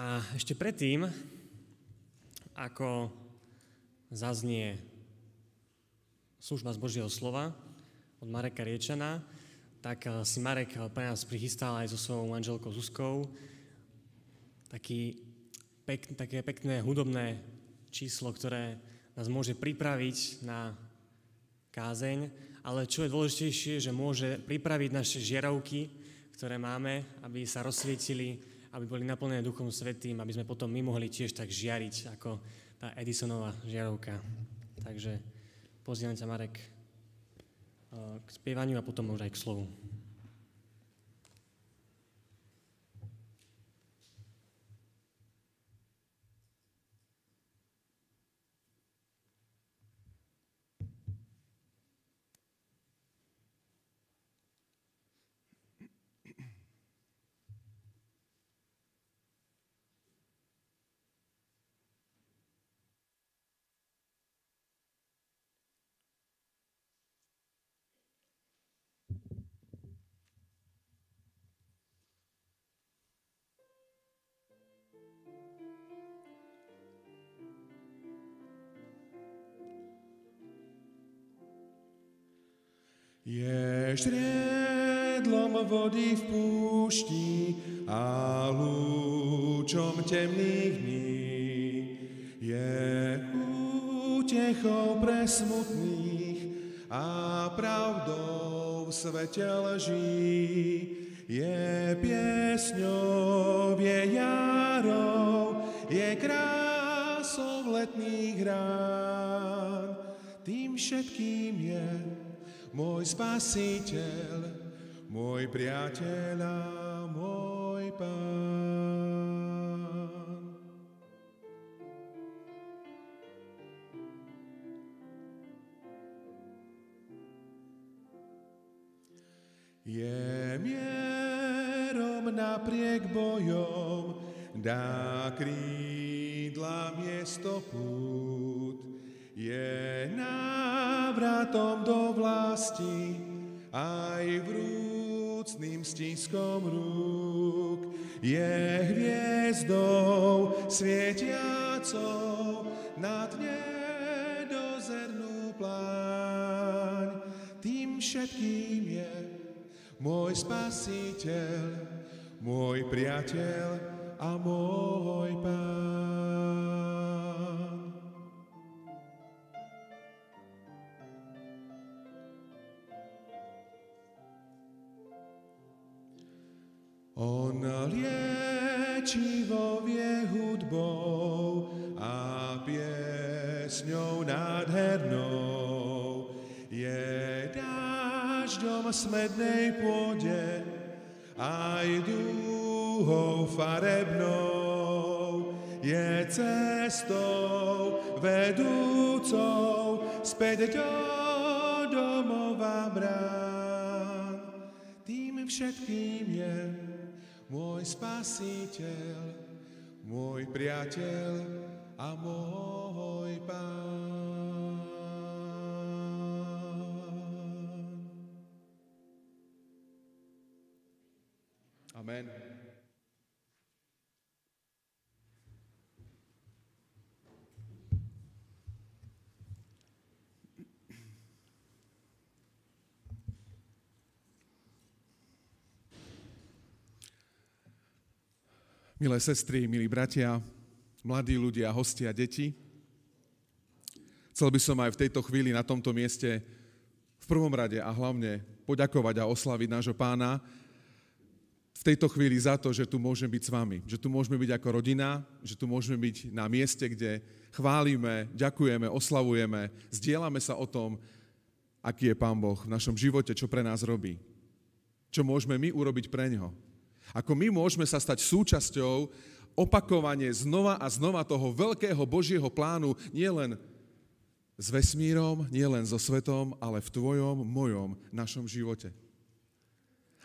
A ešte predtým, ako zaznie služba z Božieho slova od Mareka Riečana, tak eh, si Marek eh, pre nás prichystal aj so svojou manželkou Zuzkou taký pek, také pekné hudobné číslo, ktoré nás môže pripraviť na kázeň, ale čo je dôležitejšie, že môže pripraviť naše žieravky, ktoré máme, aby sa rozsvietili aby boli naplnené Duchom Svetým, aby sme potom my mohli tiež tak žiariť, ako tá Edisonová žiarovka. Takže pozývam ťa, Marek, eh, k spievaniu a potom možno aj k slovu. Je štriedlom vody v púšti a lúčom temných dní. Je útechou pre smutných a pravdou svete lží. Je piesňou, je jarou, je krásou letných rán. Tým všetkým je môj spasiteľ, môj priateľ a môj pán. Je mierom napriek bojom, dá krídla miesto pút je návratom do vlasti aj vrúcným stiskom rúk. Je hviezdou svietiacou nad nedozernú pláň. Tým všetkým je môj spasiteľ, môj priateľ a môj pán. On liečivo vie hudbou a piesňou nádhernou. Je dážďom smednej pôde aj dúhou farebnou. Je cestou vedúcou späť do domova brán. Tým všetkým je môj spasiteľ, môj priateľ a môj pán. Amen. Milé sestry, milí bratia, mladí ľudia, hostia, deti, chcel by som aj v tejto chvíli na tomto mieste v prvom rade a hlavne poďakovať a oslaviť nášho pána v tejto chvíli za to, že tu môžeme byť s vami, že tu môžeme byť ako rodina, že tu môžeme byť na mieste, kde chválime, ďakujeme, oslavujeme, zdieľame sa o tom, aký je Pán Boh v našom živote, čo pre nás robí. Čo môžeme my urobiť pre Neho. Ako my môžeme sa stať súčasťou opakovanie znova a znova toho veľkého Božieho plánu nielen s vesmírom, nielen so svetom, ale v tvojom, mojom, našom živote.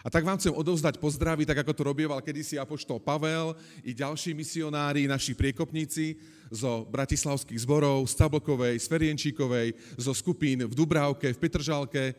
A tak vám chcem odovzdať pozdravy, tak ako to robieval kedysi apoštol Pavel i ďalší misionári, naši priekopníci zo bratislavských zborov, z Tablokovej, z Ferienčíkovej, zo skupín v Dubrávke, v Petržalke,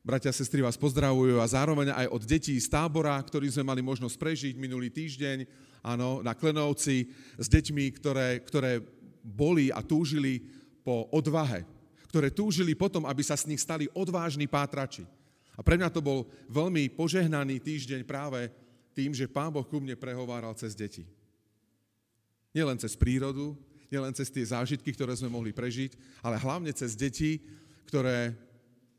Bratia a sestry vás pozdravujú a zároveň aj od detí z tábora, ktorí sme mali možnosť prežiť minulý týždeň, áno, na Klenovci, s deťmi, ktoré, ktoré boli a túžili po odvahe, ktoré túžili potom, aby sa z nich stali odvážni pátrači. A pre mňa to bol veľmi požehnaný týždeň práve tým, že Pán Boh ku mne prehováral cez deti. Nielen cez prírodu, nielen cez tie zážitky, ktoré sme mohli prežiť, ale hlavne cez deti, ktoré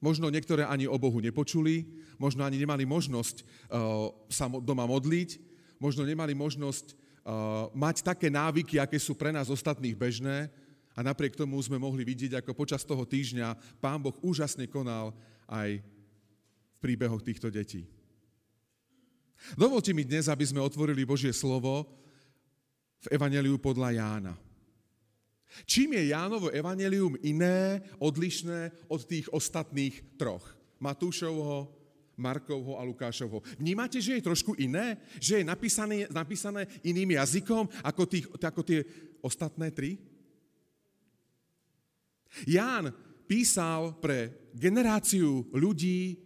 možno niektoré ani o Bohu nepočuli, možno ani nemali možnosť uh, sa doma modliť, možno nemali možnosť uh, mať také návyky, aké sú pre nás ostatných bežné a napriek tomu sme mohli vidieť, ako počas toho týždňa Pán Boh úžasne konal aj v príbehoch týchto detí. Dovolte mi dnes, aby sme otvorili Božie slovo v Evangeliu podľa Jána. Čím je Jánovo evanelium iné, odlišné od tých ostatných troch? Matúšovho, Markovho a Lukášovho. Vnímate, že je trošku iné? Že je napísané, napísané iným jazykom ako, tých, ako tie ostatné tri? Ján písal pre generáciu ľudí,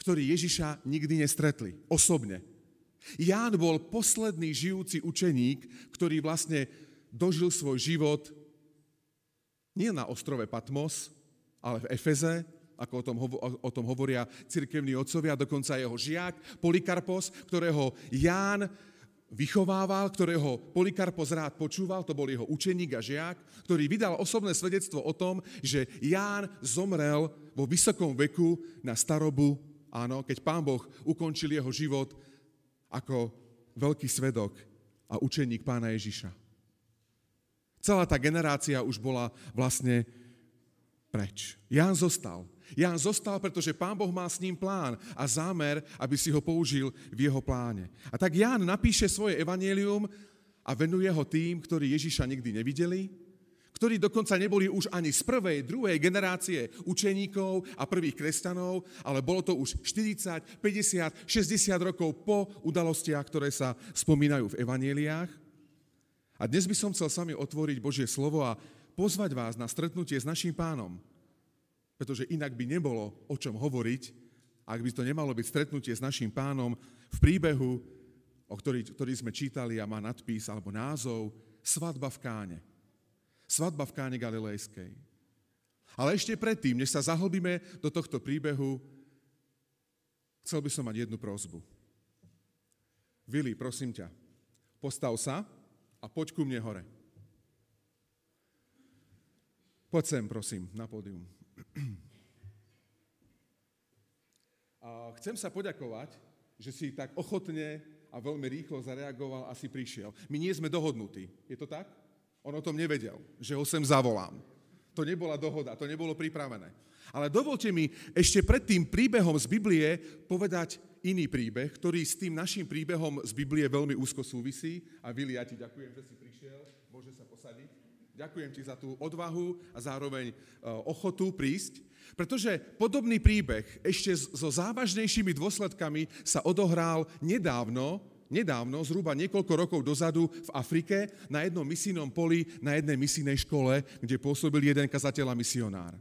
ktorí Ježiša nikdy nestretli osobne. Ján bol posledný žijúci učeník, ktorý vlastne dožil svoj život nie na ostrove Patmos, ale v Efeze, ako o tom, o tom hovoria cirkevní otcovia, dokonca jeho žiak Polikarpos, ktorého Ján vychovával, ktorého Polikarpos rád počúval, to bol jeho učeník a žiak, ktorý vydal osobné svedectvo o tom, že Ján zomrel vo vysokom veku na starobu, áno, keď pán Boh ukončil jeho život ako veľký svedok a učeník pána Ježiša. Celá tá generácia už bola vlastne preč. Ján zostal. Ján zostal, pretože Pán Boh má s ním plán a zámer, aby si ho použil v jeho pláne. A tak Ján napíše svoje evanelium a venuje ho tým, ktorí Ježiša nikdy nevideli, ktorí dokonca neboli už ani z prvej, druhej generácie učeníkov a prvých kresťanov, ale bolo to už 40, 50, 60 rokov po udalostiach, ktoré sa spomínajú v evaneliách. A dnes by som chcel sami otvoriť Božie slovo a pozvať vás na stretnutie s našim pánom. Pretože inak by nebolo o čom hovoriť, ak by to nemalo byť stretnutie s našim pánom v príbehu, o ktorý, ktorý sme čítali a má nadpis alebo názov Svadba v Káne. Svadba v Káne Galilejskej. Ale ešte predtým, než sa zahlbíme do tohto príbehu, chcel by som mať jednu prozbu. Vili, prosím ťa, postav sa a poď ku mne hore. Poď sem, prosím, na pódium. A chcem sa poďakovať, že si tak ochotne a veľmi rýchlo zareagoval a si prišiel. My nie sme dohodnutí. Je to tak? On o tom nevedel, že ho sem zavolám. To nebola dohoda, to nebolo pripravené. Ale dovolte mi ešte pred tým príbehom z Biblie povedať iný príbeh, ktorý s tým našim príbehom z Biblie veľmi úzko súvisí. A Vili, ja ti ďakujem, že si prišiel, môže sa posadiť. Ďakujem ti za tú odvahu a zároveň e, ochotu prísť, pretože podobný príbeh ešte so závažnejšími dôsledkami sa odohral nedávno, nedávno, zhruba niekoľko rokov dozadu v Afrike, na jednom misijnom poli, na jednej misijnej škole, kde pôsobil jeden kazateľ a misionár.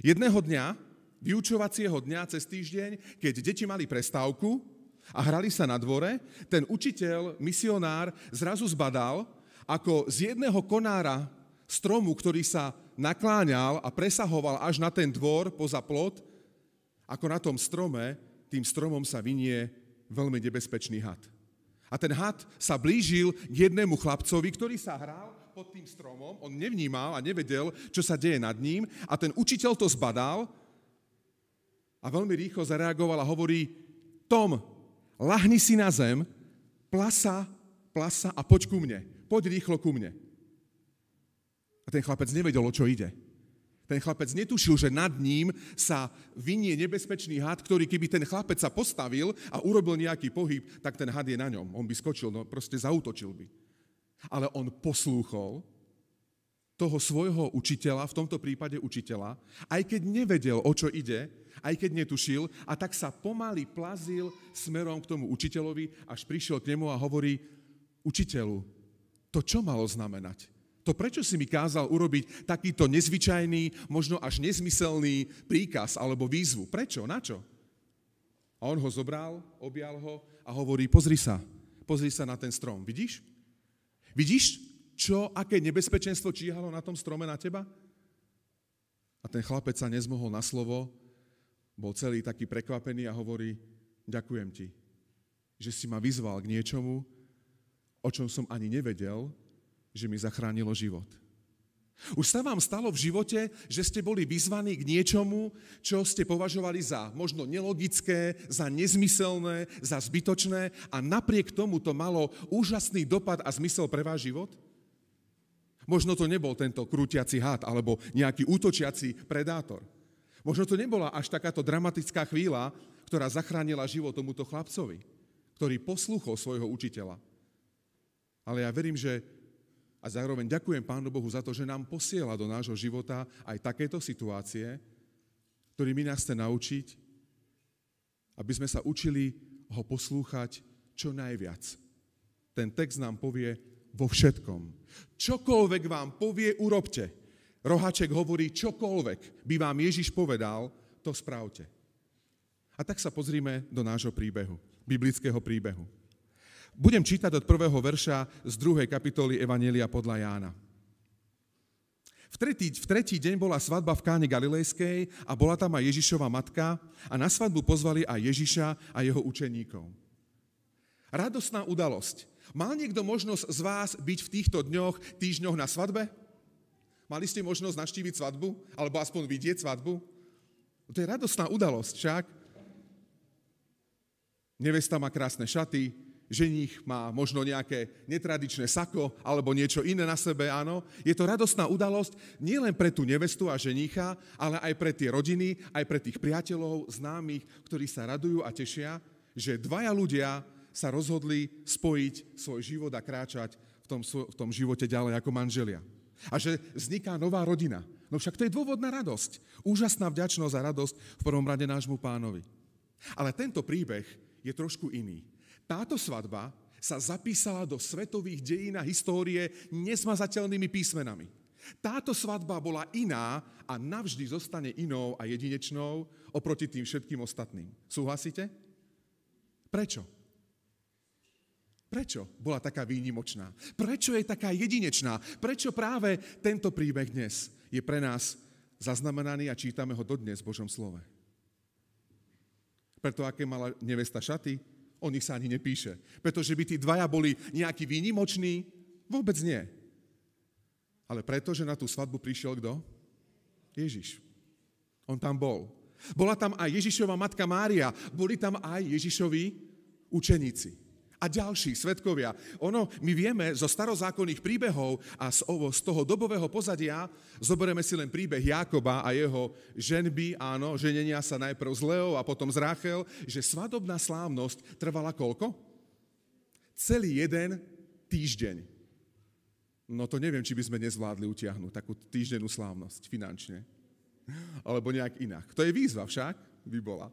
Jedného dňa vyučovacieho dňa cez týždeň, keď deti mali prestávku a hrali sa na dvore, ten učiteľ, misionár zrazu zbadal, ako z jedného konára stromu, ktorý sa nakláňal a presahoval až na ten dvor poza plot, ako na tom strome, tým stromom sa vynie veľmi nebezpečný had. A ten had sa blížil k jednému chlapcovi, ktorý sa hral pod tým stromom, on nevnímal a nevedel, čo sa deje nad ním a ten učiteľ to zbadal a veľmi rýchlo zareagoval a hovorí, Tom, lahni si na zem, plasa, plasa a poď ku mne. Poď rýchlo ku mne. A ten chlapec nevedel, o čo ide. Ten chlapec netušil, že nad ním sa vynie nebezpečný had, ktorý keby ten chlapec sa postavil a urobil nejaký pohyb, tak ten had je na ňom. On by skočil, no proste zautočil by. Ale on poslúchol toho svojho učiteľa, v tomto prípade učiteľa, aj keď nevedel, o čo ide, aj keď netušil, a tak sa pomaly plazil smerom k tomu učiteľovi, až prišiel k nemu a hovorí, učiteľu, to čo malo znamenať? To prečo si mi kázal urobiť takýto nezvyčajný, možno až nezmyselný príkaz alebo výzvu? Prečo? Na čo? A on ho zobral, objal ho a hovorí, pozri sa, pozri sa na ten strom. Vidíš? Vidíš, čo, aké nebezpečenstvo číhalo na tom strome na teba? A ten chlapec sa nezmohol na slovo, bol celý taký prekvapený a hovorí, ďakujem ti, že si ma vyzval k niečomu, o čom som ani nevedel, že mi zachránilo život. Už sa vám stalo v živote, že ste boli vyzvaní k niečomu, čo ste považovali za možno nelogické, za nezmyselné, za zbytočné a napriek tomu to malo úžasný dopad a zmysel pre váš život? Možno to nebol tento krútiaci had alebo nejaký útočiaci predátor. Možno to nebola až takáto dramatická chvíľa, ktorá zachránila život tomuto chlapcovi, ktorý poslúchol svojho učiteľa. Ale ja verím, že a zároveň ďakujem Pánu Bohu za to, že nám posiela do nášho života aj takéto situácie, ktorými nás chce naučiť, aby sme sa učili ho poslúchať čo najviac. Ten text nám povie vo všetkom. Čokoľvek vám povie, urobte. Rohaček hovorí, čokoľvek by vám Ježiš povedal, to spravte. A tak sa pozrime do nášho príbehu, biblického príbehu. Budem čítať od prvého verša z druhej kapitoly Evanielia podľa Jána. V tretí, v tretí deň bola svadba v Káne Galilejskej a bola tam aj Ježišova matka a na svadbu pozvali aj Ježiša a jeho učeníkov. Radostná udalosť. Mal niekto možnosť z vás byť v týchto dňoch, týždňoch na svadbe? Mali ste možnosť naštíviť svadbu? Alebo aspoň vidieť svadbu? To je radostná udalosť, však? Nevesta má krásne šaty, ženich má možno nejaké netradičné sako alebo niečo iné na sebe, áno. Je to radostná udalosť nielen pre tú nevestu a ženicha, ale aj pre tie rodiny, aj pre tých priateľov, známych, ktorí sa radujú a tešia, že dvaja ľudia sa rozhodli spojiť svoj život a kráčať v tom, v tom živote ďalej ako manželia. A že vzniká nová rodina. No však to je dôvodná radosť. Úžasná vďačnosť a radosť v prvom rade nášmu pánovi. Ale tento príbeh je trošku iný. Táto svadba sa zapísala do svetových dejín a histórie nesmazateľnými písmenami. Táto svadba bola iná a navždy zostane inou a jedinečnou oproti tým všetkým ostatným. Súhlasíte? Prečo? Prečo bola taká výnimočná? Prečo je taká jedinečná? Prečo práve tento príbeh dnes je pre nás zaznamenaný a čítame ho dodnes v Božom slove? Preto, aké mala nevesta šaty, O nich sa ani nepíše. Pretože by tí dvaja boli nejakí výnimoční? Vôbec nie. Ale preto, že na tú svadbu prišiel kto? Ježiš. On tam bol. Bola tam aj Ježišova matka Mária. Boli tam aj Ježišovi učeníci a ďalší svetkovia. Ono, my vieme zo starozákonných príbehov a z, ovo, z toho dobového pozadia, zoberieme si len príbeh Jákoba a jeho ženby, áno, ženenia sa najprv z Leou a potom z Ráchel, že svadobná slávnosť trvala koľko? Celý jeden týždeň. No to neviem, či by sme nezvládli utiahnuť takú týždennú slávnosť finančne. Alebo nejak inak. To je výzva však, by bola.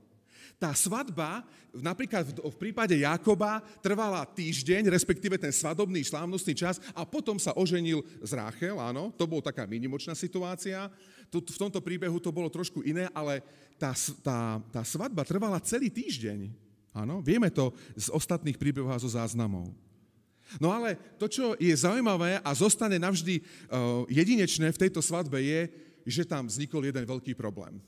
Tá svadba, napríklad v, prípade Jakoba, trvala týždeň, respektíve ten svadobný slávnostný čas a potom sa oženil z Ráchel, áno, to bola taká minimočná situácia. Tu, v tomto príbehu to bolo trošku iné, ale tá, tá, tá svadba trvala celý týždeň. Áno, vieme to z ostatných príbehov a zo záznamov. No ale to, čo je zaujímavé a zostane navždy uh, jedinečné v tejto svadbe je, že tam vznikol jeden veľký problém.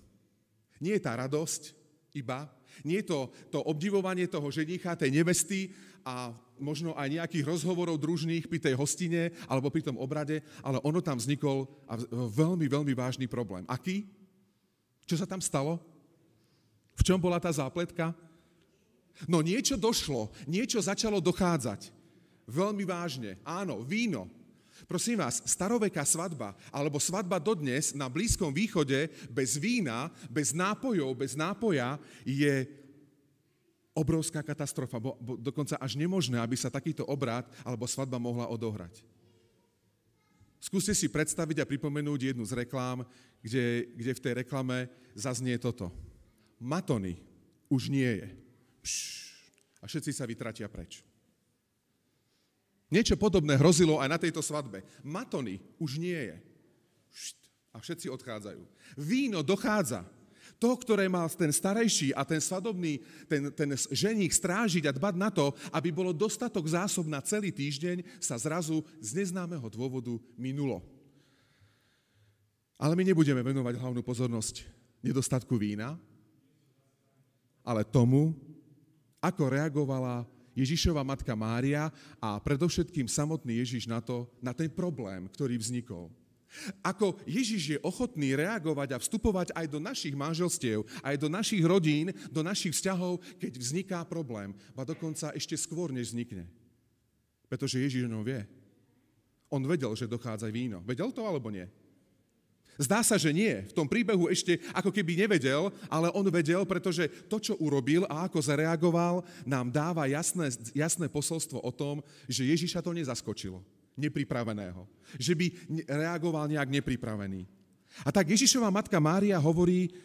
Nie je tá radosť iba, nie to, to obdivovanie toho ženicha, tej nevesty a možno aj nejakých rozhovorov družných pri tej hostine alebo pri tom obrade, ale ono tam vznikol veľmi, veľmi vážny problém. Aký? Čo sa tam stalo? V čom bola tá zápletka? No niečo došlo, niečo začalo dochádzať. Veľmi vážne. Áno, víno. Prosím vás, staroveká svadba alebo svadba dodnes na Blízkom východe bez vína, bez nápojov, bez nápoja je obrovská katastrofa, bo, bo dokonca až nemožné, aby sa takýto obrad alebo svadba mohla odohrať. Skúste si predstaviť a pripomenúť jednu z reklám, kde, kde v tej reklame zaznie toto. Matony už nie je. Pš, a všetci sa vytratia preč. Niečo podobné hrozilo aj na tejto svadbe. Matony už nie je. A všetci odchádzajú. Víno dochádza. To, ktoré mal ten starejší a ten svadobný, ten, ten ženík strážiť a dbať na to, aby bolo dostatok zásob na celý týždeň, sa zrazu z neznámeho dôvodu minulo. Ale my nebudeme venovať hlavnú pozornosť nedostatku vína, ale tomu, ako reagovala Ježišova matka Mária a predovšetkým samotný Ježiš na to, na ten problém, ktorý vznikol. Ako Ježiš je ochotný reagovať a vstupovať aj do našich manželstiev, aj do našich rodín, do našich vzťahov, keď vzniká problém. A dokonca ešte skôr, než vznikne. Pretože Ježiš o vie. On vedel, že dochádza víno. Vedel to alebo nie? Zdá sa, že nie. V tom príbehu ešte ako keby nevedel, ale on vedel, pretože to, čo urobil a ako zareagoval, nám dáva jasné, jasné posolstvo o tom, že Ježiša to nezaskočilo, nepripraveného. Že by reagoval nejak nepripravený. A tak Ježišova matka Mária hovorí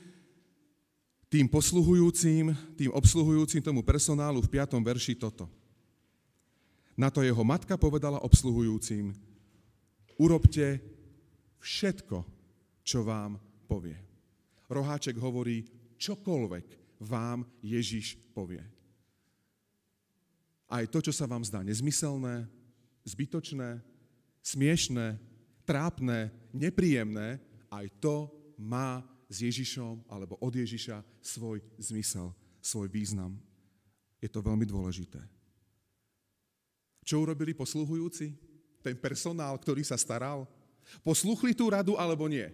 tým posluhujúcim, tým obsluhujúcim tomu personálu v 5. verši toto. Na to jeho matka povedala obsluhujúcim, urobte všetko, čo vám povie. Roháček hovorí, čokoľvek vám Ježiš povie. Aj to, čo sa vám zdá nezmyselné, zbytočné, smiešné, trápne, nepríjemné, aj to má s Ježišom alebo od Ježiša svoj zmysel, svoj význam. Je to veľmi dôležité. Čo urobili posluhujúci? Ten personál, ktorý sa staral? Posluchli tú radu alebo nie?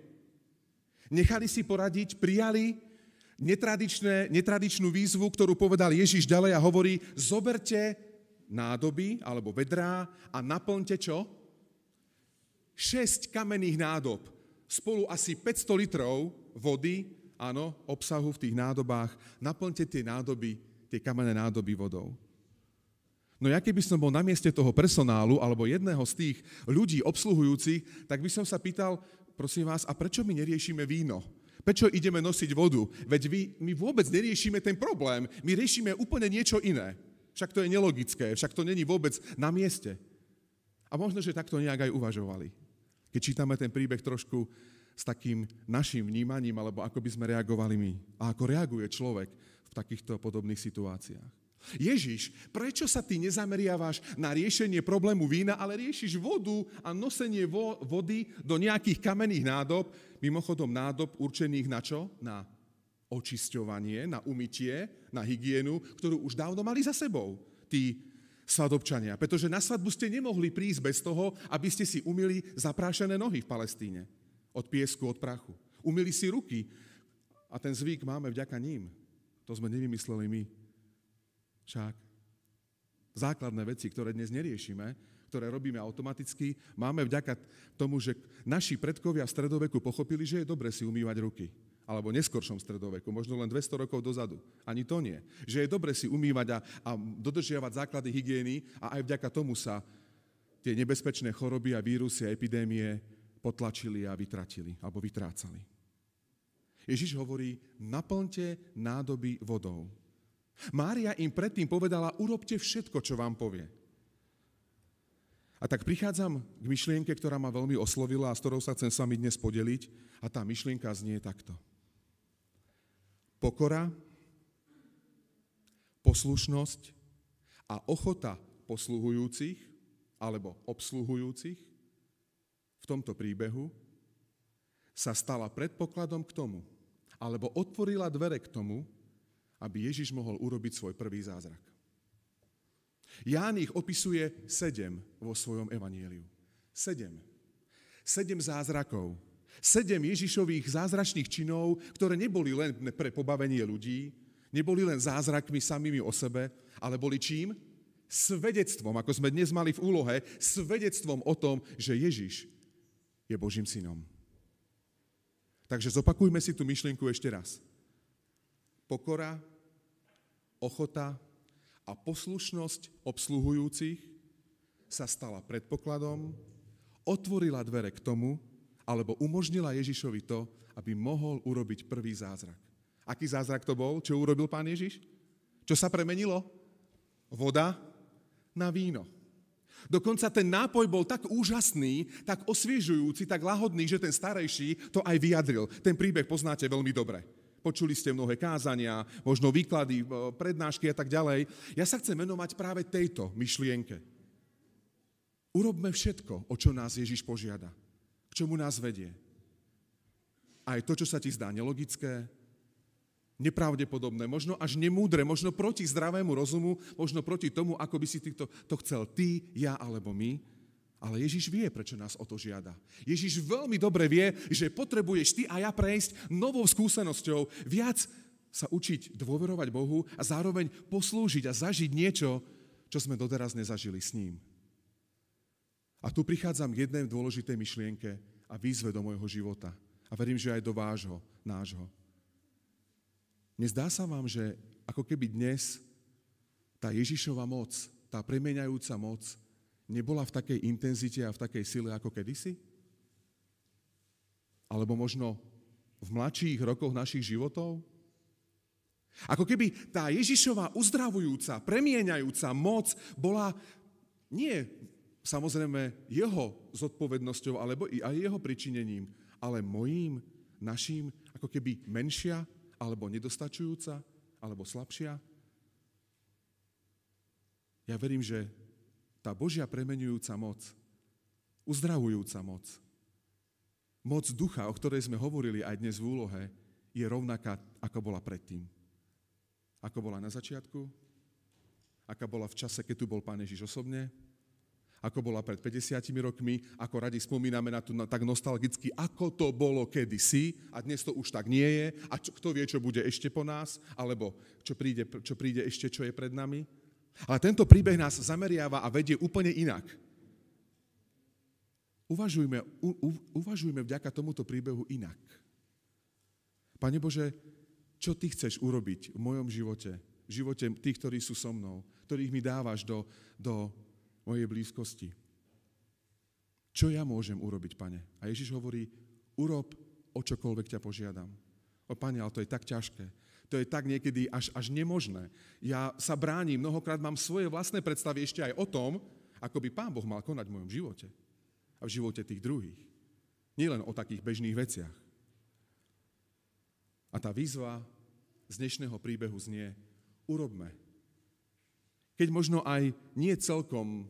Nechali si poradiť, prijali netradičnú výzvu, ktorú povedal Ježiš ďalej a hovorí, zoberte nádoby alebo vedrá a naplňte čo? 6 kamenných nádob, spolu asi 500 litrov vody, áno, obsahu v tých nádobách, naplňte tie nádoby, tie kamenné nádoby vodou. No ja keby som bol na mieste toho personálu alebo jedného z tých ľudí obsluhujúcich, tak by som sa pýtal, prosím vás, a prečo my neriešime víno? Prečo ideme nosiť vodu? Veď vy, my vôbec neriešime ten problém, my riešime úplne niečo iné. Však to je nelogické, však to není vôbec na mieste. A možno, že takto nejak aj uvažovali. Keď čítame ten príbeh trošku s takým našim vnímaním, alebo ako by sme reagovali my. A ako reaguje človek v takýchto podobných situáciách. Ježiš, prečo sa ty nezameriavaš na riešenie problému vína, ale riešiš vodu a nosenie vo- vody do nejakých kamenných nádob, mimochodom nádob určených na čo? Na očisťovanie, na umytie, na hygienu, ktorú už dávno mali za sebou tí svadobčania. Pretože na svadbu ste nemohli prísť bez toho, aby ste si umili zaprášené nohy v Palestíne. Od piesku, od prachu. Umili si ruky. A ten zvyk máme vďaka ním. To sme nevymysleli my. Však základné veci, ktoré dnes neriešime, ktoré robíme automaticky, máme vďaka tomu, že naši predkovia v stredoveku pochopili, že je dobre si umývať ruky. Alebo neskoršom stredoveku, možno len 200 rokov dozadu. Ani to nie. Že je dobre si umývať a, a dodržiavať základy hygieny a aj vďaka tomu sa tie nebezpečné choroby a vírusy a epidémie potlačili a vytratili, alebo vytrácali. Ježiš hovorí, naplňte nádoby vodou. Mária im predtým povedala, urobte všetko, čo vám povie. A tak prichádzam k myšlienke, ktorá ma veľmi oslovila a s ktorou sa chcem s vami dnes podeliť. A tá myšlienka znie takto. Pokora, poslušnosť a ochota posluhujúcich alebo obsluhujúcich v tomto príbehu sa stala predpokladom k tomu, alebo otvorila dvere k tomu, aby Ježiš mohol urobiť svoj prvý zázrak. Ján ich opisuje sedem vo svojom evanieliu. Sedem. Sedem zázrakov. Sedem Ježišových zázračných činov, ktoré neboli len pre pobavenie ľudí, neboli len zázrakmi samými o sebe, ale boli čím? Svedectvom, ako sme dnes mali v úlohe, svedectvom o tom, že Ježiš je Božím synom. Takže zopakujme si tú myšlienku ešte raz pokora, ochota a poslušnosť obsluhujúcich sa stala predpokladom, otvorila dvere k tomu, alebo umožnila Ježišovi to, aby mohol urobiť prvý zázrak. Aký zázrak to bol? Čo urobil pán Ježiš? Čo sa premenilo? Voda na víno. Dokonca ten nápoj bol tak úžasný, tak osviežujúci, tak lahodný, že ten starejší to aj vyjadril. Ten príbeh poznáte veľmi dobre. Počuli ste mnohé kázania, možno výklady, e, prednášky a tak ďalej. Ja sa chcem venovať práve tejto myšlienke. Urobme všetko, o čo nás Ježiš požiada. K čomu nás vedie. Aj to, čo sa ti zdá nelogické, nepravdepodobné, možno až nemúdre, možno proti zdravému rozumu, možno proti tomu, ako by si to, to chcel ty, ja alebo my. Ale Ježiš vie, prečo nás o to žiada. Ježiš veľmi dobre vie, že potrebuješ ty a ja prejsť novou skúsenosťou, viac sa učiť dôverovať Bohu a zároveň poslúžiť a zažiť niečo, čo sme doteraz nezažili s ním. A tu prichádzam k jednej dôležitej myšlienke a výzve do môjho života. A verím, že aj do vášho, nášho. Nezdá sa vám, že ako keby dnes tá Ježišova moc, tá premeniajúca moc, nebola v takej intenzite a v takej sile ako kedysi? Alebo možno v mladších rokoch našich životov? Ako keby tá Ježišova uzdravujúca, premieňajúca moc bola nie samozrejme jeho zodpovednosťou alebo i aj jeho pričinením, ale mojím, naším, ako keby menšia alebo nedostačujúca, alebo slabšia? Ja verím, že tá Božia premenujúca moc, uzdravujúca moc, moc ducha, o ktorej sme hovorili aj dnes v úlohe, je rovnaká, ako bola predtým. Ako bola na začiatku, aká bola v čase, keď tu bol Pán Ježiš osobne, ako bola pred 50 rokmi, ako radi spomíname na to tak nostalgicky, ako to bolo kedysi a dnes to už tak nie je a čo, kto vie, čo bude ešte po nás, alebo čo príde, čo príde ešte, čo je pred nami. Ale tento príbeh nás zameriava a vedie úplne inak. Uvažujme, u, u, uvažujme vďaka tomuto príbehu inak. Pane Bože, čo Ty chceš urobiť v mojom živote, v živote tých, ktorí sú so mnou, ktorých mi dávaš do, do mojej blízkosti. Čo ja môžem urobiť, pane? A Ježiš hovorí, urob o čokoľvek ťa požiadam. O pane, ale to je tak ťažké. To je tak niekedy až, až nemožné. Ja sa bránim, mnohokrát mám svoje vlastné predstavy ešte aj o tom, ako by Pán Boh mal konať v mojom živote. A v živote tých druhých. Nielen o takých bežných veciach. A tá výzva z dnešného príbehu znie, urobme. Keď možno aj nie celkom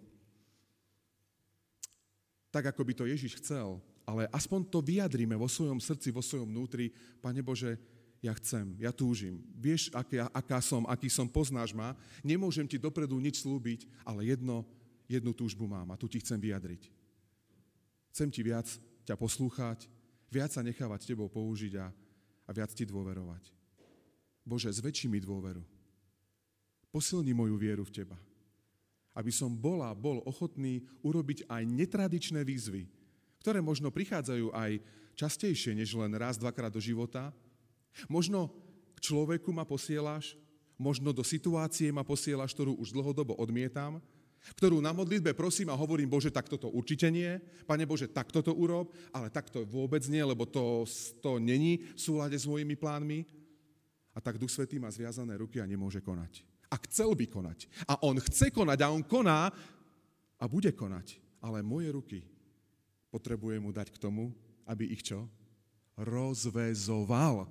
tak, ako by to Ježiš chcel, ale aspoň to vyjadríme vo svojom srdci, vo svojom vnútri. Pane Bože, ja chcem, ja túžim. Vieš, aká, aká som, aký som, poznáš ma. Nemôžem ti dopredu nič slúbiť, ale jedno, jednu túžbu mám a tu ti chcem vyjadriť. Chcem ti viac ťa poslúchať, viac sa nechávať tebou použiť a, a viac ti dôverovať. Bože, zväčši mi dôveru. Posilni moju vieru v teba aby som bola, bol ochotný urobiť aj netradičné výzvy, ktoré možno prichádzajú aj častejšie, než len raz, dvakrát do života. Možno k človeku ma posielaš, možno do situácie ma posielaš, ktorú už dlhodobo odmietam, ktorú na modlitbe prosím a hovorím, Bože, tak toto určite nie, Pane Bože, tak toto urob, ale tak to vôbec nie, lebo to, to není v súlade s mojimi plánmi. A tak Duch Svetý má zviazané ruky a nemôže konať. A chcel by konať. A on chce konať a on koná a bude konať. Ale moje ruky potrebuje mu dať k tomu, aby ich čo? Rozvezoval.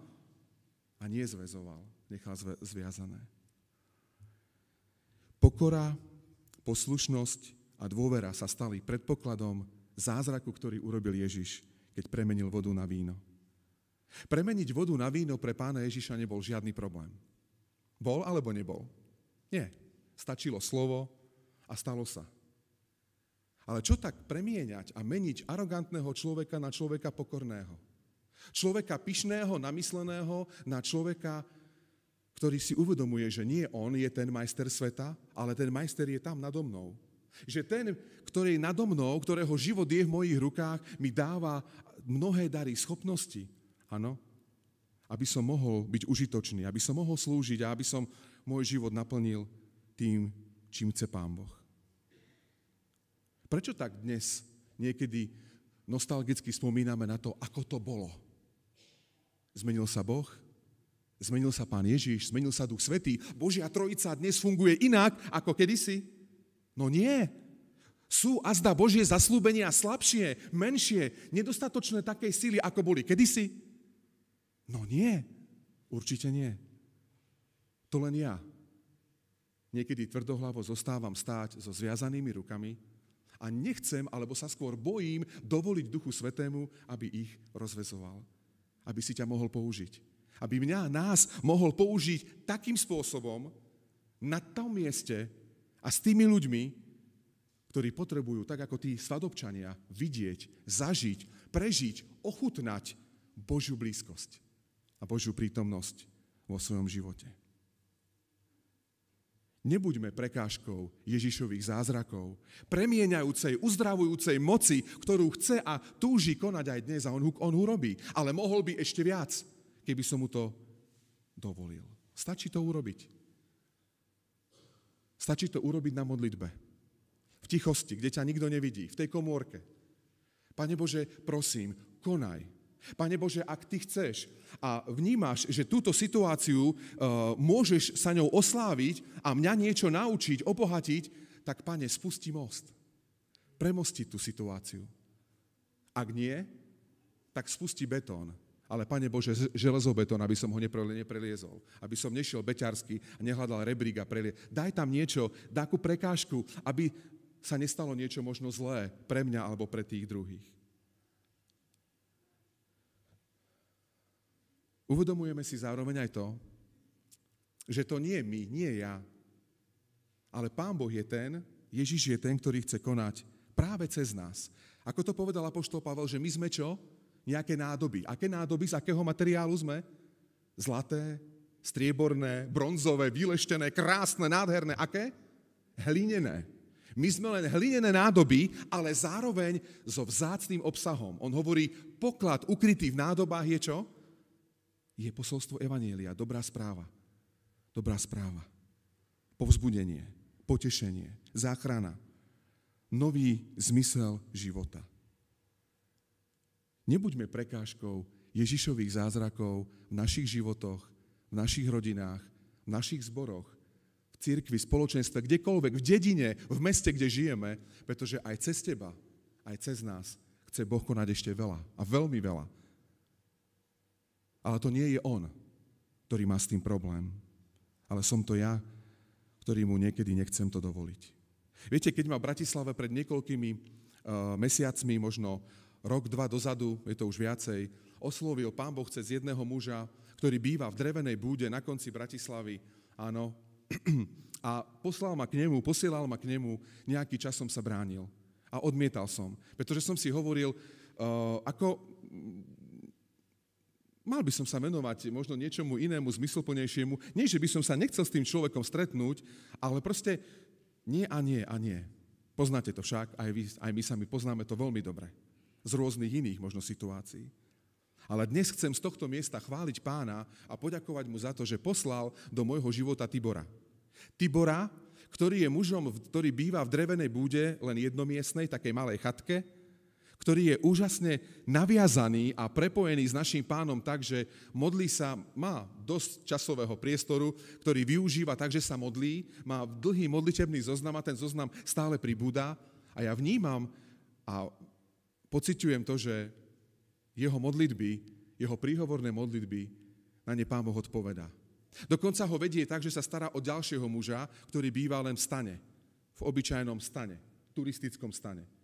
A nie zvezoval. Nechal zviazané. Pokora, poslušnosť a dôvera sa stali predpokladom zázraku, ktorý urobil Ježiš, keď premenil vodu na víno. Premeniť vodu na víno pre pána Ježiša nebol žiadny problém. Bol alebo nebol? Nie. Stačilo slovo a stalo sa. Ale čo tak premieňať a meniť arogantného človeka na človeka pokorného? Človeka pyšného, namysleného na človeka, ktorý si uvedomuje, že nie on je ten majster sveta, ale ten majster je tam nado mnou. Že ten, ktorý je nado mnou, ktorého život je v mojich rukách, mi dáva mnohé dary, schopnosti. Áno? Aby som mohol byť užitočný, aby som mohol slúžiť a aby som môj život naplnil tým, čím chce Pán Boh. Prečo tak dnes niekedy nostalgicky spomíname na to, ako to bolo? Zmenil sa Boh? Zmenil sa Pán Ježiš? Zmenil sa Duch Svetý? Božia Trojica dnes funguje inak ako kedysi? No nie. Sú a zda Božie zaslúbenia slabšie, menšie, nedostatočné takej síly, ako boli kedysi? No nie, určite nie. To len ja. Niekedy tvrdohlavo zostávam stáť so zviazanými rukami a nechcem, alebo sa skôr bojím dovoliť Duchu Svetému, aby ich rozvezoval. Aby si ťa mohol použiť. Aby mňa, nás mohol použiť takým spôsobom na tom mieste a s tými ľuďmi, ktorí potrebujú, tak ako tí svadobčania, vidieť, zažiť, prežiť, ochutnať Božiu blízkosť a Božiu prítomnosť vo svojom živote. Nebuďme prekážkou Ježišových zázrakov, premieňajúcej, uzdravujúcej moci, ktorú chce a túži konať aj dnes a on, on urobí. Ale mohol by ešte viac, keby som mu to dovolil. Stačí to urobiť. Stačí to urobiť na modlitbe v tichosti, kde ťa nikto nevidí, v tej komórke. Pane Bože, prosím, konaj. Pane Bože, ak Ty chceš a vnímaš, že túto situáciu uh, môžeš sa ňou osláviť a mňa niečo naučiť, obohatiť, tak Pane, spusti most. Premosti tú situáciu. Ak nie, tak spusti betón. Ale, Pane Bože, železobetón, aby som ho nepreliezol. Aby som nešiel beťarsky a nehľadal rebrík a prelie. Daj tam niečo, takú prekážku, aby sa nestalo niečo možno zlé pre mňa alebo pre tých druhých. Uvedomujeme si zároveň aj to, že to nie my, nie ja, ale Pán Boh je ten, Ježiš je ten, ktorý chce konať práve cez nás. Ako to povedal Apoštol Pavel, že my sme čo? Nejaké nádoby. Aké nádoby? Z akého materiálu sme? Zlaté, strieborné, bronzové, vyleštené, krásne, nádherné. Aké? Hlinené. My sme len hlinené nádoby, ale zároveň so vzácným obsahom. On hovorí, poklad ukrytý v nádobách je čo? Je posolstvo Evanielia, dobrá správa. Dobrá správa. Povzbudenie, potešenie, záchrana, nový zmysel života. Nebuďme prekážkou Ježišových zázrakov v našich životoch, v našich rodinách, v našich zboroch, v cirkvi, spoločenstve, kdekoľvek, v dedine, v meste, kde žijeme, pretože aj cez teba, aj cez nás chce Boh konať ešte veľa a veľmi veľa. Ale to nie je On, ktorý má s tým problém, ale som to ja, ktorý mu niekedy nechcem to dovoliť. Viete, keď ma v Bratislave pred niekoľkými uh, mesiacmi, možno rok, dva dozadu, je to už viacej, oslovil pán Boh cez jedného muža, ktorý býva v drevenej búde na konci Bratislavy. Áno, a poslal ma k nemu, posielal ma k nemu, nejaký čas som sa bránil. A odmietal som, pretože som si hovoril, uh, ako mal by som sa venovať možno niečomu inému, zmysluplnejšiemu. Nie, že by som sa nechcel s tým človekom stretnúť, ale proste nie a nie a nie. Poznáte to však, aj, vy, aj my sami poznáme to veľmi dobre. Z rôznych iných možno situácií. Ale dnes chcem z tohto miesta chváliť pána a poďakovať mu za to, že poslal do môjho života Tibora. Tibora, ktorý je mužom, ktorý býva v drevenej búde, len jednomiestnej, takej malej chatke, ktorý je úžasne naviazaný a prepojený s našim pánom tak, že modlí sa, má dosť časového priestoru, ktorý využíva tak, že sa modlí, má dlhý modlitebný zoznam a ten zoznam stále pribúda a ja vnímam a pociťujem to, že jeho modlitby, jeho príhovorné modlitby, na ne Pán Boh odpovedá. Dokonca ho vedie tak, že sa stará o ďalšieho muža, ktorý býva len v stane, v obyčajnom stane, turistickom stane.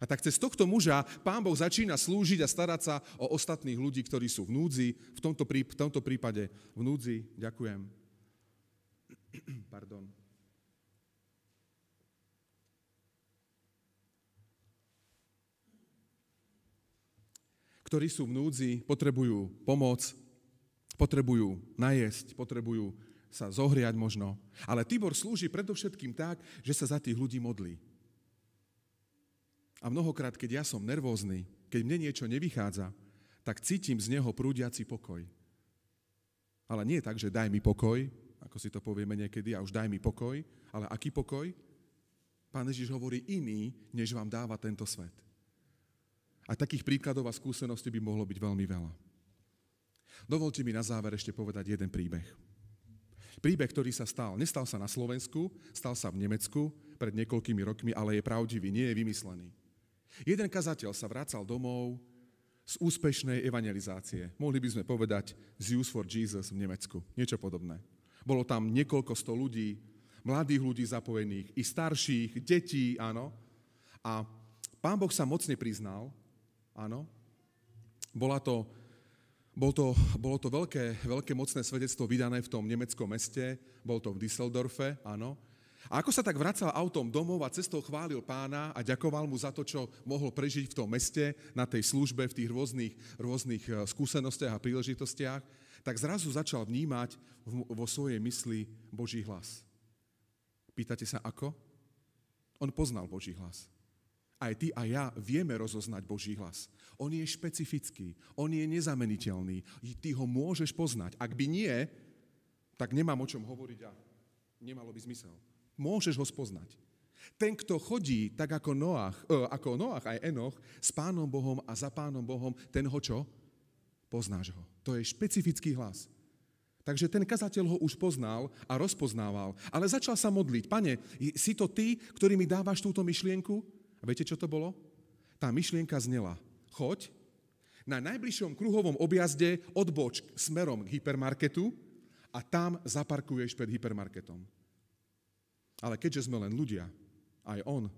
A tak cez tohto muža Pán Boh začína slúžiť a starať sa o ostatných ľudí, ktorí sú v núdzi, v tomto, prí, v tomto prípade v núdzi. Ďakujem. Pardon. ktorí sú v núdzi, potrebujú pomoc, potrebujú najesť, potrebujú sa zohriať možno. Ale Tibor slúži predovšetkým tak, že sa za tých ľudí modlí. A mnohokrát, keď ja som nervózny, keď mne niečo nevychádza, tak cítim z neho prúdiaci pokoj. Ale nie tak, že daj mi pokoj, ako si to povieme niekedy, a už daj mi pokoj, ale aký pokoj? Pán Ježiš hovorí iný, než vám dáva tento svet. A takých príkladov a skúseností by mohlo byť veľmi veľa. Dovolte mi na záver ešte povedať jeden príbeh. Príbeh, ktorý sa stal. Nestal sa na Slovensku, stal sa v Nemecku pred niekoľkými rokmi, ale je pravdivý, nie je vymyslený. Jeden kazateľ sa vracal domov z úspešnej evangelizácie. Mohli by sme povedať z Use for Jesus v Nemecku. Niečo podobné. Bolo tam niekoľko sto ľudí, mladých ľudí zapojených, i starších, detí, áno. A pán Boh sa mocne priznal, áno. Bola to, bol to, bolo to veľké, veľké mocné svedectvo vydané v tom nemeckom meste, bol to v Düsseldorfe, áno. A ako sa tak vracal autom domov a cestou chválil pána a ďakoval mu za to, čo mohol prežiť v tom meste, na tej službe, v tých rôznych, rôznych eh, skúsenostiach a príležitostiach, tak zrazu začal vnímať vo svojej mysli Boží hlas. Pýtate sa ako? On poznal Boží hlas. Aj ty a ja vieme rozoznať Boží hlas. On je špecifický, on je nezameniteľný. Ty ho môžeš poznať. Ak by nie, tak nemám o čom hovoriť a nemalo by zmysel môžeš ho spoznať. Ten, kto chodí tak ako Noach, e, ako Noach aj Enoch, s Pánom Bohom a za Pánom Bohom, ten ho čo? Poznáš ho. To je špecifický hlas. Takže ten kazateľ ho už poznal a rozpoznával, ale začal sa modliť. Pane, si to ty, ktorý mi dávaš túto myšlienku? A viete, čo to bolo? Tá myšlienka znela. Choď na najbližšom kruhovom objazde odboč smerom k hypermarketu a tam zaparkuješ pred hypermarketom. Ale keďže sme len ľudia, aj on,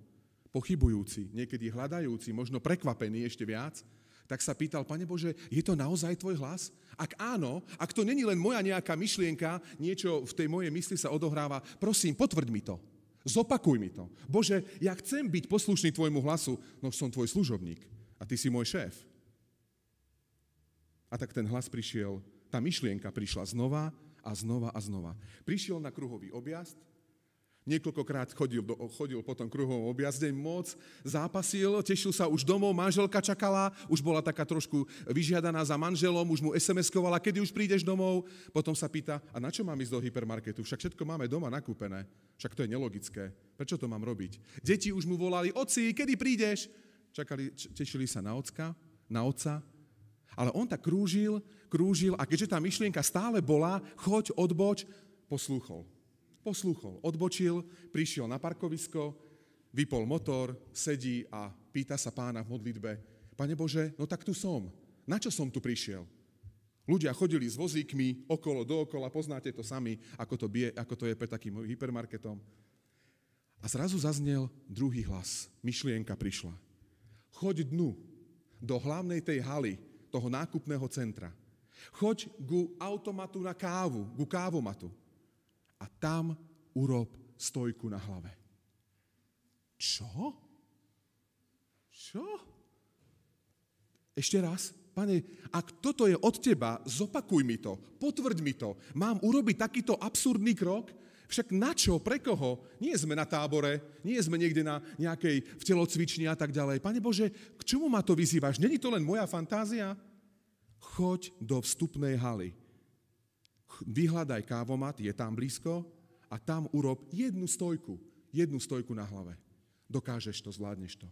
pochybujúci, niekedy hľadajúci, možno prekvapený ešte viac, tak sa pýtal, Pane Bože, je to naozaj tvoj hlas? Ak áno, ak to není len moja nejaká myšlienka, niečo v tej mojej mysli sa odohráva, prosím, potvrď mi to. Zopakuj mi to. Bože, ja chcem byť poslušný tvojmu hlasu, no som tvoj služobník a ty si môj šéf. A tak ten hlas prišiel, tá myšlienka prišla znova a znova a znova. Prišiel na kruhový objazd, Niekoľkokrát chodil, chodil po tom kruhovom objazde, moc zápasil, tešil sa už domov, manželka čakala, už bola taká trošku vyžiadaná za manželom, už mu SMS-kovala, kedy už prídeš domov. Potom sa pýta, a na čo mám ísť do hypermarketu? Však všetko máme doma nakúpené. Však to je nelogické. Prečo to mám robiť? Deti už mu volali, oci, kedy prídeš? Čakali, tešili sa na ocka, na otca. Ale on tak krúžil, krúžil a keďže tá myšlienka stále bola, choď, odboč, poslúchol. Poslúchol, odbočil, prišiel na parkovisko, vypol motor, sedí a pýta sa pána v modlitbe, Pane Bože, no tak tu som. Na čo som tu prišiel? Ľudia chodili s vozíkmi okolo, dookola, poznáte to sami, ako to, bie, ako to je pred takým hypermarketom. A zrazu zaznel druhý hlas. Myšlienka prišla. Choď dnu do hlavnej tej haly, toho nákupného centra. Choď ku automatu na kávu, ku kávomatu a tam urob stojku na hlave. Čo? Čo? Ešte raz, pane, ak toto je od teba, zopakuj mi to, potvrď mi to. Mám urobiť takýto absurdný krok? Však na čo, pre koho? Nie sme na tábore, nie sme niekde na nejakej v telocvični a tak ďalej. Pane Bože, k čomu ma to vyzývaš? Není to len moja fantázia? Choď do vstupnej haly vyhľadaj kávomat, je tam blízko a tam urob jednu stojku, jednu stojku na hlave. Dokážeš to, zvládneš to.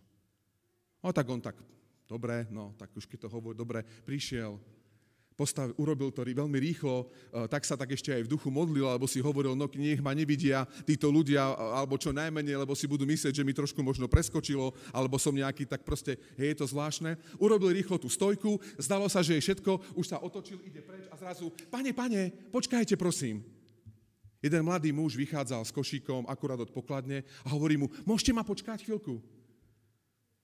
No tak on tak, dobre, no tak už keď to hovorí, dobre, prišiel, postav, urobil to veľmi rýchlo, e, tak sa tak ešte aj v duchu modlil, alebo si hovoril, no nech ma nevidia títo ľudia, alebo čo najmenej, lebo si budú myslieť, že mi trošku možno preskočilo, alebo som nejaký, tak proste, hej, je to zvláštne. Urobil rýchlo tú stojku, zdalo sa, že je všetko, už sa otočil, ide preč a zrazu, pane, pane, počkajte, prosím. Jeden mladý muž vychádzal s košíkom akurát od pokladne a hovorí mu, môžete ma počkať chvíľku?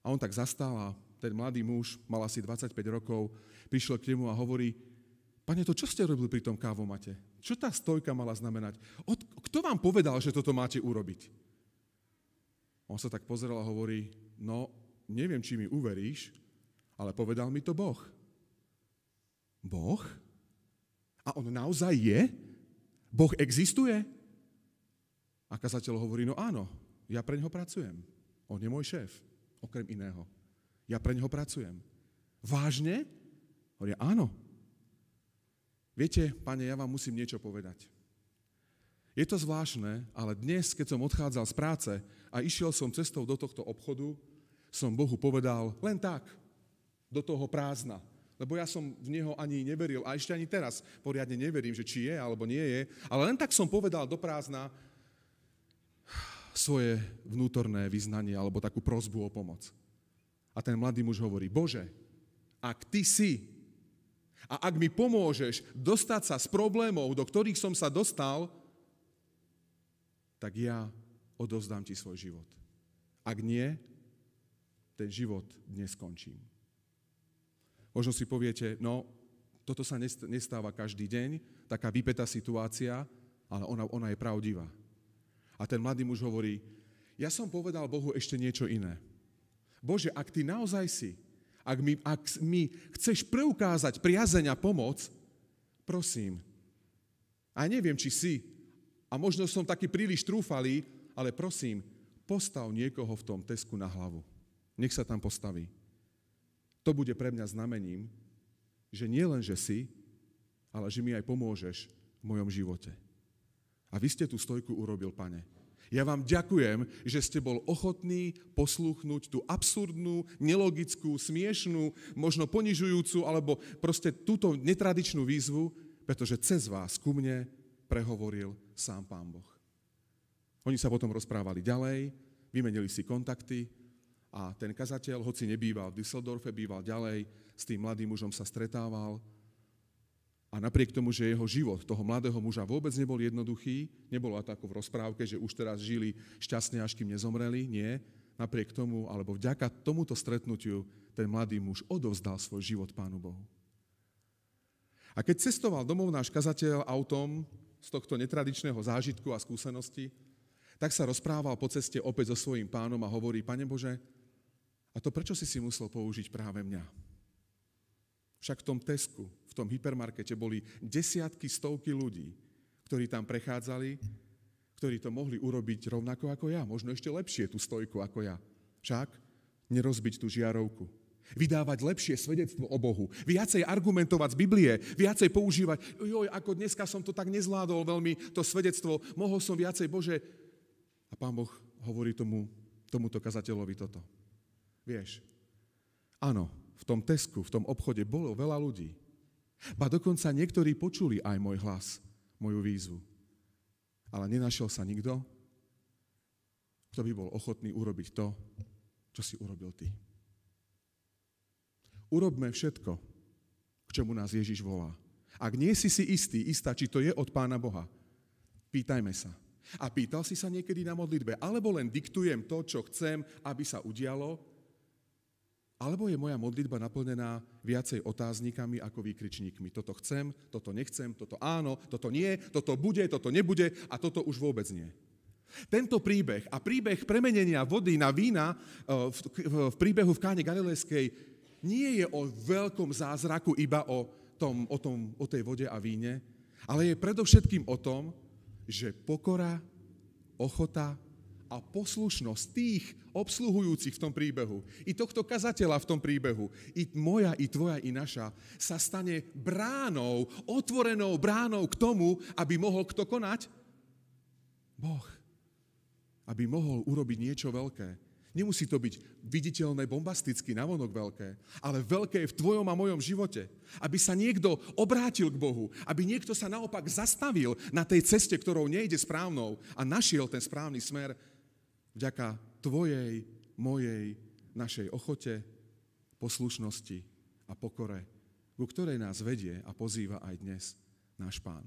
A on tak zastal a ten mladý muž, mal asi 25 rokov, prišiel k nemu a hovorí, pane, to čo ste robili pri tom kávomate? Čo tá stojka mala znamenať? Od, kto vám povedal, že toto máte urobiť? On sa tak pozeral a hovorí, no, neviem, či mi uveríš, ale povedal mi to Boh. Boh? A on naozaj je? Boh existuje? A kazateľ hovorí, no áno, ja pre neho pracujem. On je môj šéf, okrem iného. Ja pre neho pracujem. Vážne? Hovoria, áno. Viete, pane, ja vám musím niečo povedať. Je to zvláštne, ale dnes, keď som odchádzal z práce a išiel som cestou do tohto obchodu, som Bohu povedal len tak, do toho prázdna. Lebo ja som v Neho ani neveril a ešte ani teraz poriadne neverím, že či je alebo nie je. Ale len tak som povedal do prázdna, svoje vnútorné vyznanie alebo takú prozbu o pomoc. A ten mladý muž hovorí, Bože, ak ty si a ak mi pomôžeš dostať sa z problémov, do ktorých som sa dostal, tak ja odovzdám ti svoj život. Ak nie, ten život dnes skončím. Možno si poviete, no, toto sa nestáva každý deň, taká vypetá situácia, ale ona, ona je pravdivá. A ten mladý muž hovorí, ja som povedal Bohu ešte niečo iné. Bože, ak ty naozaj si, ak mi, ak mi chceš preukázať priazeň a pomoc, prosím, a neviem, či si, a možno som taký príliš trúfalý, ale prosím, postav niekoho v tom tesku na hlavu. Nech sa tam postaví. To bude pre mňa znamením, že nie len, že si, ale že mi aj pomôžeš v mojom živote. A vy ste tú stojku urobil, pane. Ja vám ďakujem, že ste bol ochotný poslúchnuť tú absurdnú, nelogickú, smiešnú, možno ponižujúcu, alebo proste túto netradičnú výzvu, pretože cez vás ku mne prehovoril sám Pán Boh. Oni sa potom rozprávali ďalej, vymenili si kontakty a ten kazateľ, hoci nebýval v Düsseldorfe, býval ďalej, s tým mladým mužom sa stretával a napriek tomu, že jeho život toho mladého muža vôbec nebol jednoduchý, nebolo to ako v rozprávke, že už teraz žili šťastne, až kým nezomreli, nie. Napriek tomu, alebo vďaka tomuto stretnutiu, ten mladý muž odovzdal svoj život Pánu Bohu. A keď cestoval domov náš kazateľ autom z tohto netradičného zážitku a skúsenosti, tak sa rozprával po ceste opäť so svojím pánom a hovorí, Pane Bože, a to prečo si si musel použiť práve mňa? Však v tom Tesku, v tom hypermarkete boli desiatky, stovky ľudí, ktorí tam prechádzali, ktorí to mohli urobiť rovnako ako ja, možno ešte lepšie tú stojku ako ja. Však nerozbiť tú žiarovku. Vydávať lepšie svedectvo o Bohu. Viacej argumentovať z Biblie. Viacej používať, joj, ako dneska som to tak nezvládol veľmi, to svedectvo. Mohol som viacej, Bože. A Pán Boh hovorí tomu, tomuto kazateľovi toto. Vieš, áno, v tom Tesku, v tom obchode bolo veľa ľudí. Ba dokonca niektorí počuli aj môj hlas, moju výzvu. Ale nenašiel sa nikto, kto by bol ochotný urobiť to, čo si urobil ty. Urobme všetko, k čomu nás Ježiš volá. Ak nie si si istý, istá, či to je od Pána Boha, pýtajme sa. A pýtal si sa niekedy na modlitbe, alebo len diktujem to, čo chcem, aby sa udialo, alebo je moja modlitba naplnená viacej otáznikami ako výkričníkmi. Toto chcem, toto nechcem, toto áno, toto nie, toto bude, toto nebude a toto už vôbec nie. Tento príbeh a príbeh premenenia vody na vína eh, v príbehu v káne Galilejskej nie je o veľkom zázraku iba o, tom, o, tom, o tej vode a víne, ale je predovšetkým o tom, že pokora, ochota a poslušnosť tých obsluhujúcich v tom príbehu, i tohto kazateľa v tom príbehu, i moja, i tvoja, i naša, sa stane bránou, otvorenou bránou k tomu, aby mohol kto konať? Boh. Aby mohol urobiť niečo veľké. Nemusí to byť viditeľné, bombasticky, navonok veľké, ale veľké v tvojom a mojom živote. Aby sa niekto obrátil k Bohu, aby niekto sa naopak zastavil na tej ceste, ktorou nejde správnou a našiel ten správny smer vďaka tvojej, mojej, našej ochote, poslušnosti a pokore, ku ktorej nás vedie a pozýva aj dnes náš Pán.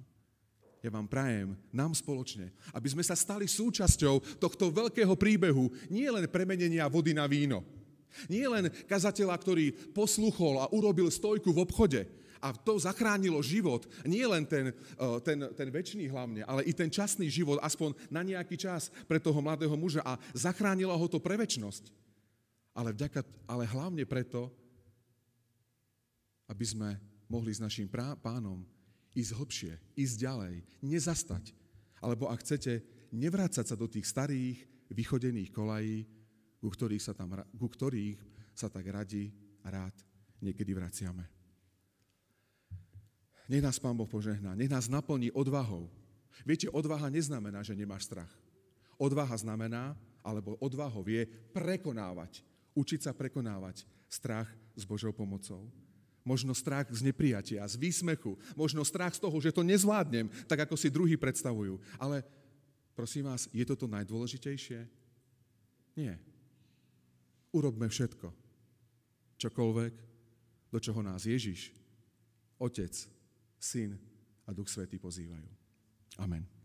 Ja vám prajem, nám spoločne, aby sme sa stali súčasťou tohto veľkého príbehu, nie len premenenia vody na víno, nie len kazateľa, ktorý posluchol a urobil stojku v obchode, a to zachránilo život, nie len ten, eh, ten, ten väčší hlavne, ale i ten časný život, aspoň na nejaký čas pre toho mladého muža a zachránilo ho to pre väčnosť. Ale, vďaka, ale hlavne preto, aby sme mohli s našim pánom ísť hlbšie, ísť ďalej, nezastať. Alebo ak chcete, nevrácať sa do tých starých, vychodených kolají, ku ktorých sa, tam, ku ktorých sa tak radi a rád niekedy vraciame. Nech nás Pán Boh požehná, nech nás naplní odvahou. Viete, odvaha neznamená, že nemáš strach. Odvaha znamená, alebo odvahou je prekonávať, učiť sa prekonávať strach s Božou pomocou. Možno strach z neprijatia, z výsmechu, možno strach z toho, že to nezvládnem, tak ako si druhí predstavujú. Ale Prosím vás, je toto najdôležitejšie? Nie. Urobme všetko. Čokoľvek, do čoho nás Ježiš, Otec, Syn a Duch Svetý pozývajú. Amen.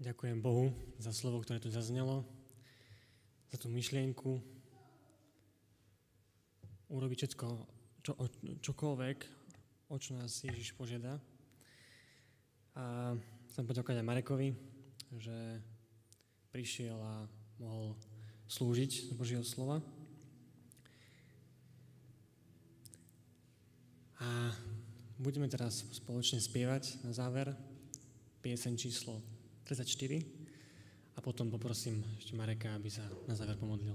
Ďakujem Bohu za slovo, ktoré tu zaznelo, za tú myšlienku. Urobiť všetko, čo, čokoľvek, o čo nás Ježiš požiada. A chcem poďakovať aj Marekovi, že prišiel a mohol slúžiť z Božieho slova. A budeme teraz spoločne spievať na záver pieseň číslo 34 a potom poprosím ešte Mareka, aby sa na záver pomodlil.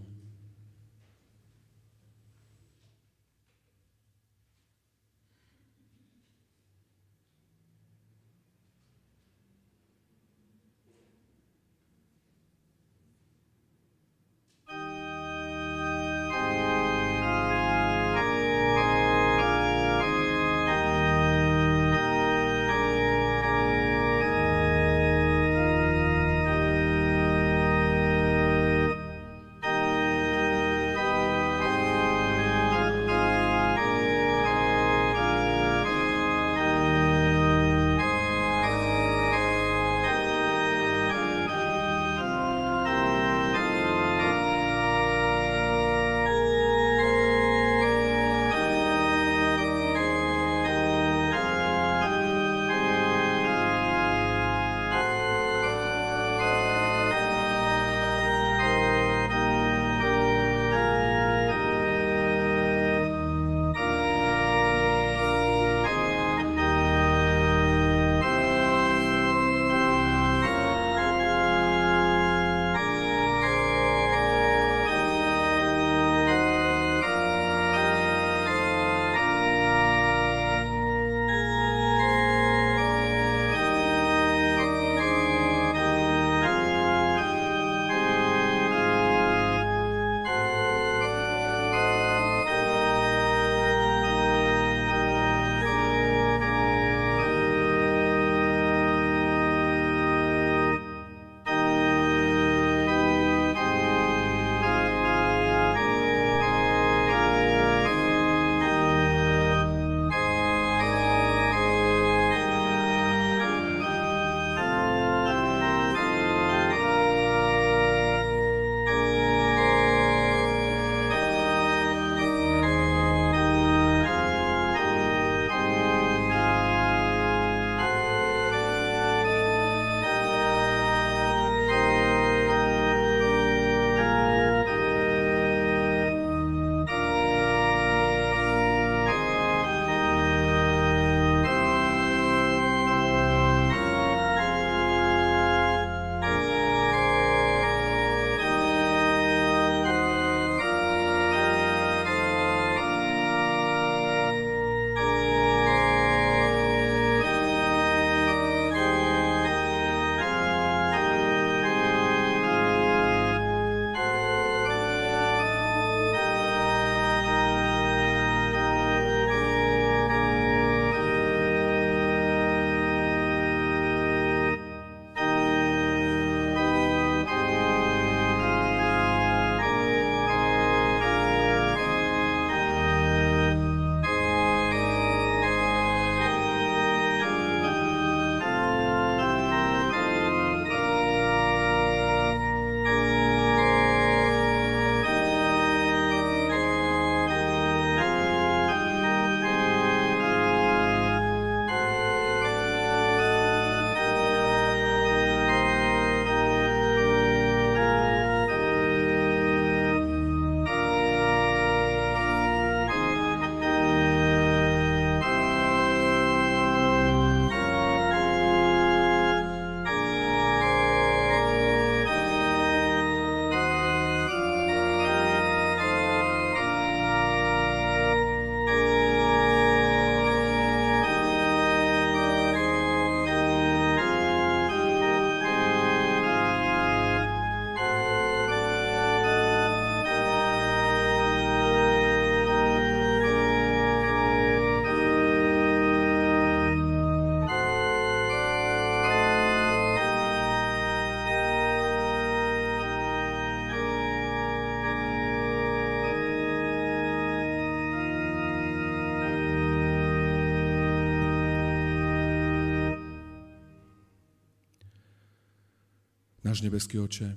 Náš nebeský oče,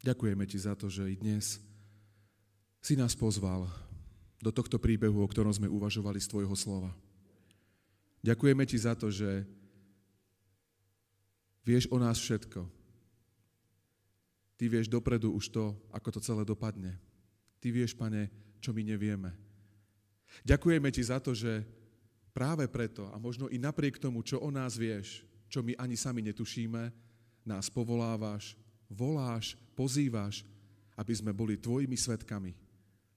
ďakujeme ti za to, že i dnes si nás pozval do tohto príbehu, o ktorom sme uvažovali z tvojho slova. Ďakujeme ti za to, že vieš o nás všetko. Ty vieš dopredu už to, ako to celé dopadne. Ty vieš, pane, čo my nevieme. Ďakujeme ti za to, že práve preto a možno i napriek tomu, čo o nás vieš, čo my ani sami netušíme, nás povolávaš, voláš, pozývaš, aby sme boli tvojimi svetkami.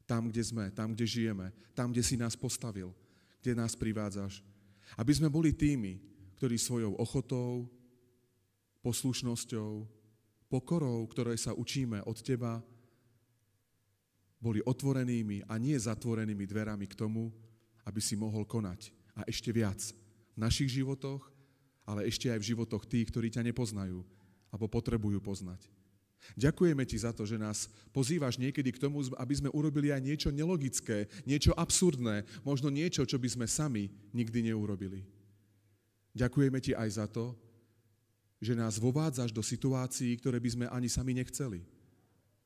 Tam, kde sme, tam, kde žijeme, tam, kde si nás postavil, kde nás privádzaš. Aby sme boli tými, ktorí svojou ochotou, poslušnosťou, pokorou, ktorej sa učíme od teba, boli otvorenými a nie zatvorenými dverami k tomu, aby si mohol konať. A ešte viac v našich životoch, ale ešte aj v životoch tých, ktorí ťa nepoznajú, alebo potrebujú poznať. Ďakujeme ti za to, že nás pozývaš niekedy k tomu, aby sme urobili aj niečo nelogické, niečo absurdné, možno niečo, čo by sme sami nikdy neurobili. Ďakujeme ti aj za to, že nás vovádzaš do situácií, ktoré by sme ani sami nechceli,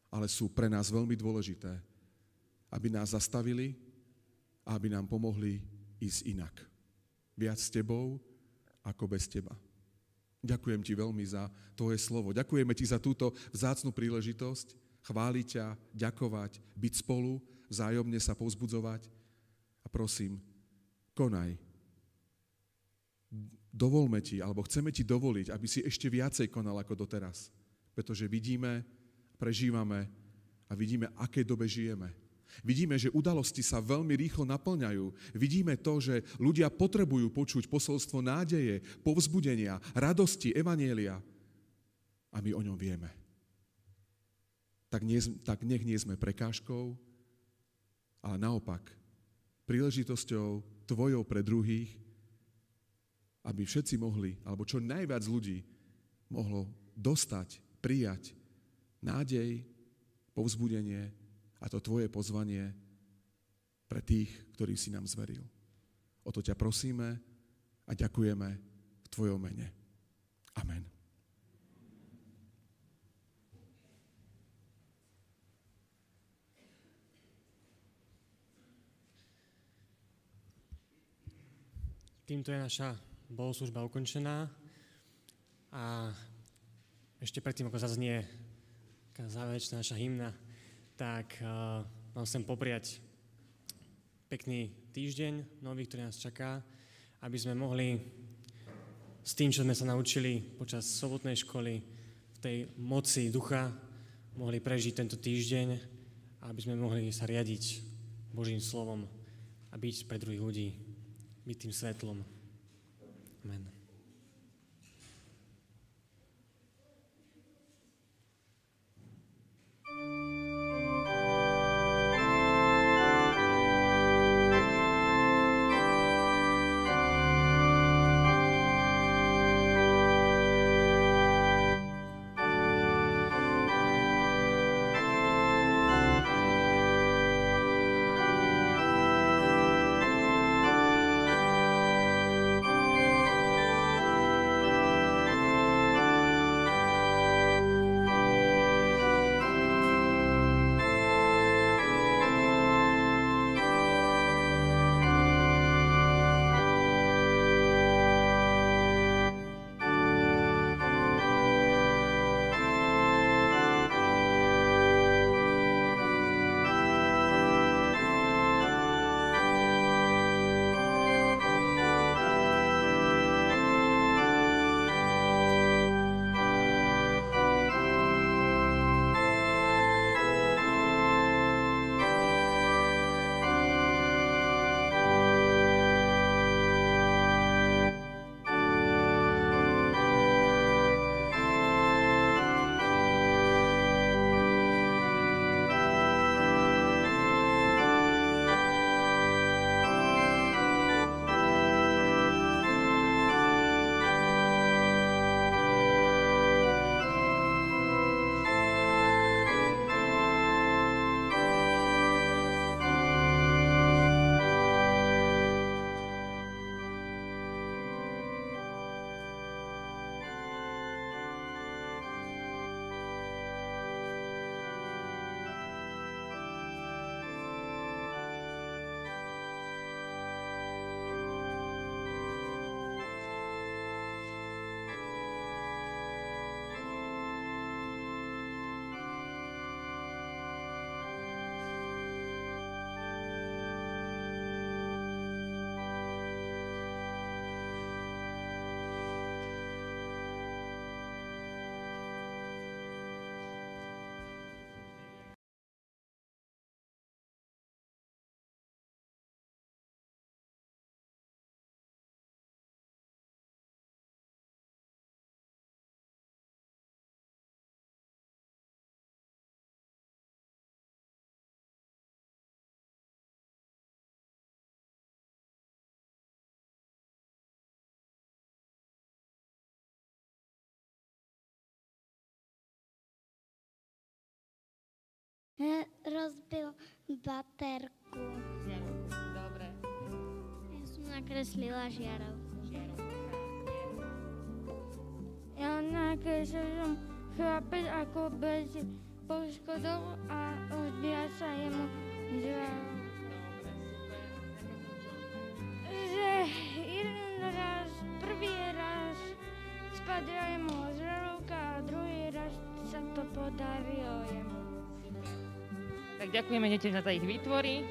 ale sú pre nás veľmi dôležité, aby nás zastavili a aby nám pomohli ísť inak. Viac s tebou ako bez teba. Ďakujem ti veľmi za tvoje slovo. Ďakujeme ti za túto vzácnu príležitosť chváliť ťa, ďakovať, byť spolu, vzájomne sa povzbudzovať. A prosím, konaj. Dovolme ti, alebo chceme ti dovoliť, aby si ešte viacej konal ako doteraz. Pretože vidíme, prežívame a vidíme, aké dobe žijeme. Vidíme, že udalosti sa veľmi rýchlo naplňajú. Vidíme to, že ľudia potrebujú počuť posolstvo nádeje, povzbudenia, radosti, evanielia. A my o ňom vieme. Tak, nie, tak nech nie sme prekážkou, ale naopak príležitosťou tvojou pre druhých, aby všetci mohli, alebo čo najviac ľudí mohlo dostať, prijať nádej, povzbudenie, a to tvoje pozvanie pre tých, ktorých si nám zveril. O to ťa prosíme a ďakujeme v tvojom mene. Amen. Týmto je naša bohoslužba ukončená a ešte predtým, ako zaznie záverečná naša hymna, tak uh, vám chcem popriať pekný týždeň nový, ktorý nás čaká, aby sme mohli s tým, čo sme sa naučili počas sobotnej školy, v tej moci ducha, mohli prežiť tento týždeň aby sme mohli sa riadiť Božím slovom a byť pre druhých ľudí, byť tým svetlom. Amen. Rozbil baterku. Žiarovku. Dobre. Ja som nakreslila žiarovku. Žiarovka. Ja nakreslil som chlapec ako bez poškodov a odbíja sa jemu jeden raz, prvý raz spadla jemu žiarovka a druhý raz sa to podarilo jemu. Tak ďakujeme deťom za ich výtvory.